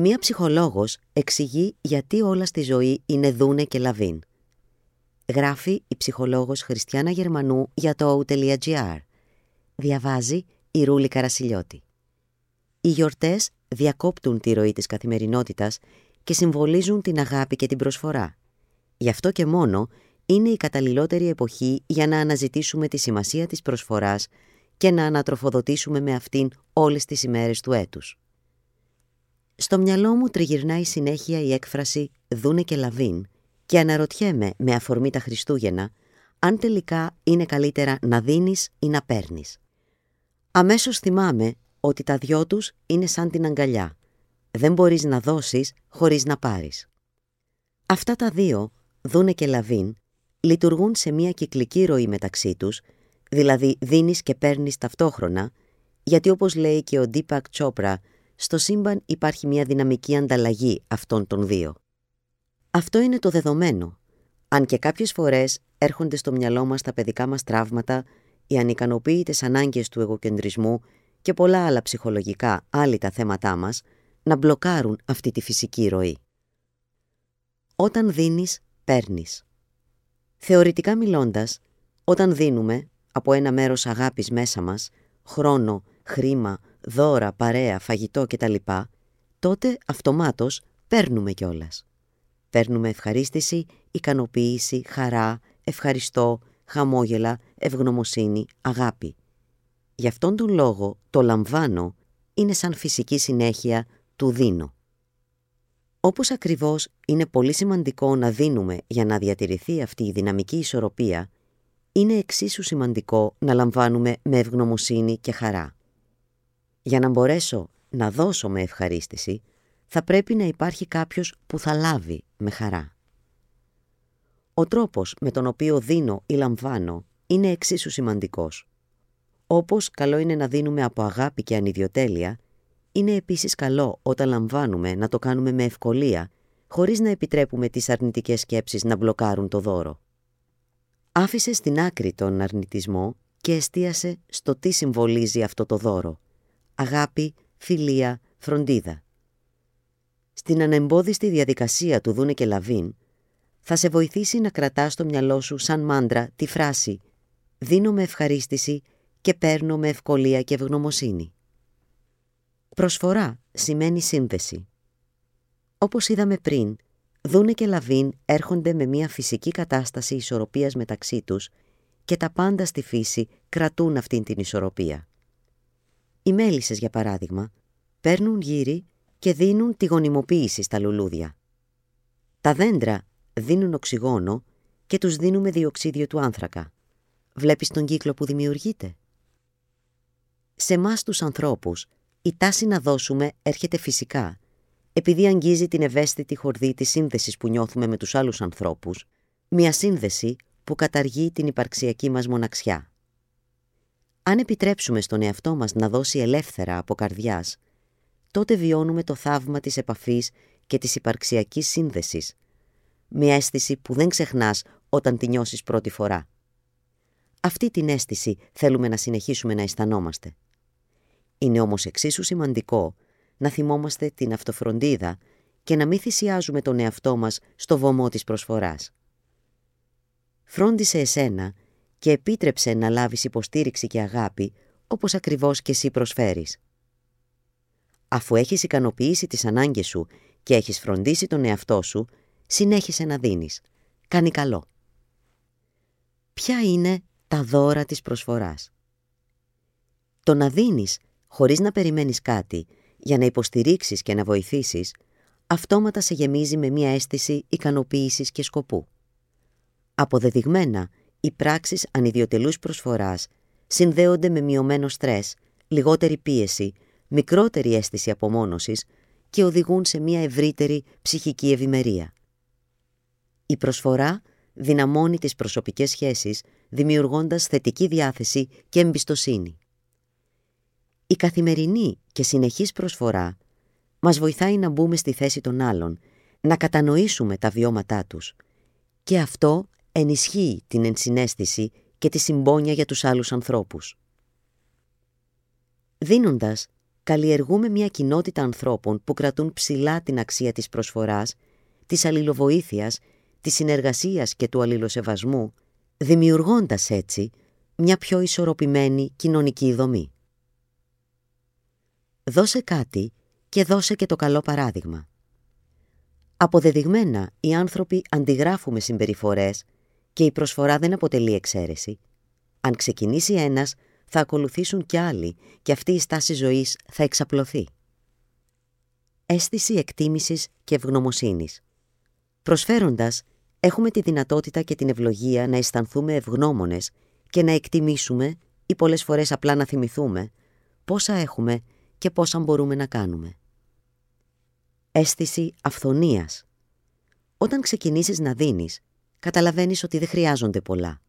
Μία ψυχολόγος εξηγεί γιατί όλα στη ζωή είναι δούνε και λαβίν. Γράφει η ψυχολόγος Χριστιανά Γερμανού για το o.gr. Διαβάζει η Ρούλη Καρασιλιώτη. Οι γιορτές διακόπτουν τη ροή της καθημερινότητας και συμβολίζουν την αγάπη και την προσφορά. Γι' αυτό και μόνο είναι η καταλληλότερη εποχή για να αναζητήσουμε τη σημασία της προσφοράς και να ανατροφοδοτήσουμε με αυτήν όλες τις ημέρες του έτους. Στο μυαλό μου τριγυρνάει συνέχεια η έκφραση «δούνε και λαβίν» και αναρωτιέμαι με αφορμή τα Χριστούγεννα αν τελικά είναι καλύτερα να δίνεις ή να παίρνεις. Αμέσως θυμάμαι ότι τα δυο τους είναι σαν την αγκαλιά. Δεν μπορείς να δώσεις χωρίς να πάρεις. Αυτά τα δύο, δούνε και λαβίν, λειτουργούν σε μια κυκλική ροή μεταξύ τους, δηλαδή δίνεις και παίρνεις ταυτόχρονα, γιατί όπως λέει και ο Ντίπακ Τσόπρα, στο σύμπαν υπάρχει μια δυναμική ανταλλαγή αυτών των δύο. Αυτό είναι το δεδομένο. Αν και κάποιες φορές έρχονται στο μυαλό μας τα παιδικά μας τραύματα, οι ανικανοποίητες ανάγκες του εγωκεντρισμού και πολλά άλλα ψυχολογικά άλλη τα θέματά μας, να μπλοκάρουν αυτή τη φυσική ροή. Όταν δίνεις, παίρνεις. Θεωρητικά μιλώντας, όταν δίνουμε από ένα μέρος αγάπης μέσα μας, χρόνο, χρήμα, δώρα, παρέα, φαγητό κτλ, τότε αυτομάτως παίρνουμε κιόλας. Παίρνουμε ευχαρίστηση, ικανοποίηση, χαρά, ευχαριστώ, χαμόγελα, ευγνωμοσύνη, αγάπη. Γι' αυτόν τον λόγο το λαμβάνω είναι σαν φυσική συνέχεια του δίνω. Όπως ακριβώς είναι πολύ σημαντικό να δίνουμε για να διατηρηθεί αυτή η δυναμική ισορροπία, είναι εξίσου σημαντικό να λαμβάνουμε με ευγνωμοσύνη και χαρά. Για να μπορέσω να δώσω με ευχαρίστηση, θα πρέπει να υπάρχει κάποιος που θα λάβει με χαρά. Ο τρόπος με τον οποίο δίνω ή λαμβάνω είναι εξίσου σημαντικός. Όπως καλό είναι να δίνουμε από αγάπη και ανιδιοτέλεια, είναι επίσης καλό όταν λαμβάνουμε να το κάνουμε με ευκολία, χωρίς να επιτρέπουμε τις αρνητικές σκέψεις να μπλοκάρουν το δώρο. Άφησε στην άκρη τον αρνητισμό και εστίασε στο τι συμβολίζει αυτό το δώρο. Αγάπη, φιλία, φροντίδα. Στην ανεμπόδιστη διαδικασία του Δούνε και Λαβίν, θα σε βοηθήσει να κρατάς στο μυαλό σου σαν μάντρα τη φράση «Δίνω με ευχαρίστηση και παίρνω με ευκολία και ευγνωμοσύνη». Προσφορά σημαίνει σύνδεση. Όπως είδαμε πριν, Δούνε και Λαβίν έρχονται με μια φυσική κατάσταση ισορροπίας μεταξύ τους και τα πάντα στη φύση κρατούν αυτήν την ισορροπία. Οι μέλισσες, για παράδειγμα, παίρνουν γύρι και δίνουν τη γονιμοποίηση στα λουλούδια. Τα δέντρα δίνουν οξυγόνο και τους δίνουμε διοξίδιο του άνθρακα. Βλέπεις τον κύκλο που δημιουργείται; Σε εμάς τους ανθρώπους, η τάση να δώσουμε έρχεται φυσικά, επειδή αγγίζει την ευαίσθητη χορδή της σύνδεσης που νιώθουμε με τους άλλους ανθρώπους, μια σύνδεση που καταργεί την υπαρξιακή μας μοναξιά. Αν επιτρέψουμε στον εαυτό μας να δώσει ελεύθερα από καρδιάς, τότε βιώνουμε το θαύμα της επαφής και της υπαρξιακής σύνδεσης, μια αίσθηση που δεν ξεχνάς όταν τη νιώσεις πρώτη φορά. Αυτή την αίσθηση θέλουμε να συνεχίσουμε να αισθανόμαστε. Είναι όμως εξίσου σημαντικό να θυμόμαστε την αυτοφροντίδα και να μην θυσιάζουμε τον εαυτό μας στο βωμό της προσφοράς. Φρόντισε εσένα και επίτρεψε να λάβεις υποστήριξη και αγάπη όπως ακριβώς και εσύ προσφέρεις. Αφού έχεις ικανοποιήσει τις ανάγκες σου και έχεις φροντίσει τον εαυτό σου, συνέχισε να δίνεις. Κάνει καλό. Ποια είναι τα δώρα της προσφοράς; Το να δίνεις χωρίς να περιμένεις κάτι για να υποστηρίξεις και να βοηθήσεις, αυτόματα σε γεμίζει με μια αίσθηση ικανοποίησης και σκοπού. Αποδεδειγμένα, οι πράξεις ανιδιοτελούς προσφοράς συνδέονται με μειωμένο στρες, λιγότερη πίεση, μικρότερη αίσθηση απομόνωσης και οδηγούν σε μια ευρύτερη ψυχική ευημερία. Η προσφορά δυναμώνει τις προσωπικές σχέσεις, δημιουργώντας θετική διάθεση και εμπιστοσύνη. Η καθημερινή και συνεχής προσφορά μας βοηθάει να μπούμε στη θέση των άλλων, να κατανοήσουμε τα βιώματά τους και αυτό ενισχύει την ενσυναίσθηση και τη συμπόνια για τους άλλους ανθρώπους. Δίνοντας, καλλιεργούμε μια κοινότητα ανθρώπων που κρατούν ψηλά την αξία της προσφοράς, της αλληλοβοήθειας, της συνεργασίας και του αλληλοσεβασμού, δημιουργώντας έτσι μια πιο ισορροπημένη κοινωνική δομή. Δώσε κάτι και δώσε και το καλό παράδειγμα. Αποδεδειγμένα, οι άνθρωποι αντιγράφουμε συμπεριφορές και η προσφορά δεν αποτελεί εξαίρεση. Αν ξεκινήσει ένας, θα ακολουθήσουν κι άλλοι και αυτή η στάση ζωής θα εξαπλωθεί. Αίσθηση εκτίμησης και ευγνωμοσύνης. Προσφέροντας, έχουμε τη δυνατότητα και την ευλογία να αισθανθούμε ευγνώμονες και να εκτιμήσουμε ή πολλές φορές απλά να θυμηθούμε πόσα έχουμε και πόσα μπορούμε να κάνουμε. Αίσθηση αυθονίας. Όταν ξεκινήσεις να δίνεις, καταλαβαίνεις ότι δεν χρειάζονται πολλά.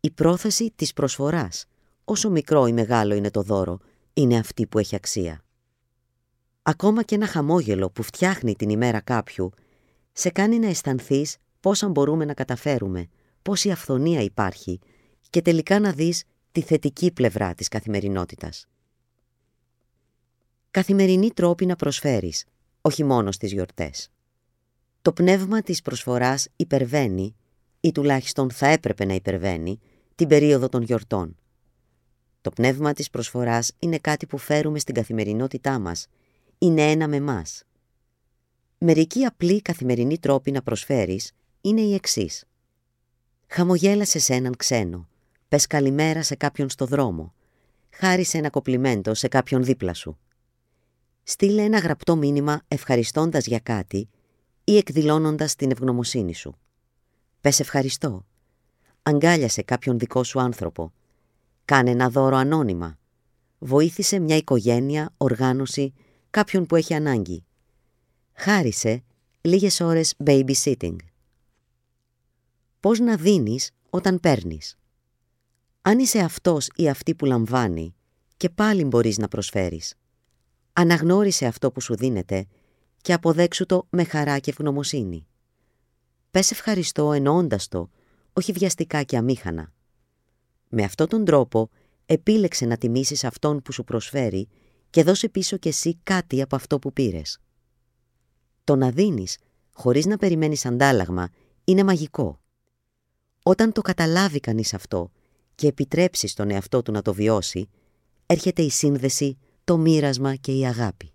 Η πρόθεση της προσφοράς, όσο μικρό ή μεγάλο είναι το δώρο, είναι αυτή που έχει αξία. Ακόμα και ένα χαμόγελο που φτιάχνει την ημέρα κάποιου, σε κάνει να αισθανθείς πόσα μπορούμε να καταφέρουμε, πόση αυθονία υπάρχει και τελικά να δεις τη θετική πλευρά της καθημερινότητας. Καθημερινή τρόπη να προσφέρεις, όχι μόνο στις γιορτές. Το πνεύμα της προσφοράς υπερβαίνει, ή τουλάχιστον θα έπρεπε να υπερβαίνει, την περίοδο των γιορτών. Το πνεύμα της προσφοράς είναι κάτι που φέρουμε στην καθημερινότητά μας. Είναι ένα με μας. Μερικοί απλοί καθημερινοί τρόποι να προσφέρεις είναι οι εξής. Χαμογέλασε σε έναν ξένο. Πες καλημέρα σε κάποιον στο δρόμο. Χάρισε ένα κοπλιμέντο σε κάποιον δίπλα σου. Στείλε ένα γραπτό μήνυμα ευχαριστώντας για κάτι ή εκδηλώνοντας την ευγνωμοσύνη σου. Πες ευχαριστώ. Αγκάλιασε κάποιον δικό σου άνθρωπο. Κάνε ένα δώρο ανώνυμα. Βοήθησε μια οικογένεια, οργάνωση, κάποιον που έχει ανάγκη. Χάρισε λίγες ώρες babysitting. Πώς να δίνεις όταν παίρνεις; Αν είσαι αυτός ή αυτή που λαμβάνει, και πάλι μπορείς να προσφέρεις. Αναγνώρισε αυτό που σου δίνεται και αποδέξου το με χαρά και ευγνωμοσύνη. Πες ευχαριστώ εννοώντας το, όχι βιαστικά και αμήχανα. Με αυτόν τον τρόπο επίλεξε να τιμήσεις αυτόν που σου προσφέρει και δώσε πίσω κι εσύ κάτι από αυτό που πήρες. Το να δίνεις χωρίς να περιμένεις αντάλλαγμα είναι μαγικό. Όταν το καταλάβει κανείς αυτό και επιτρέψει στον εαυτό του να το βιώσει, έρχεται η σύνδεση, το μοίρασμα και η αγάπη.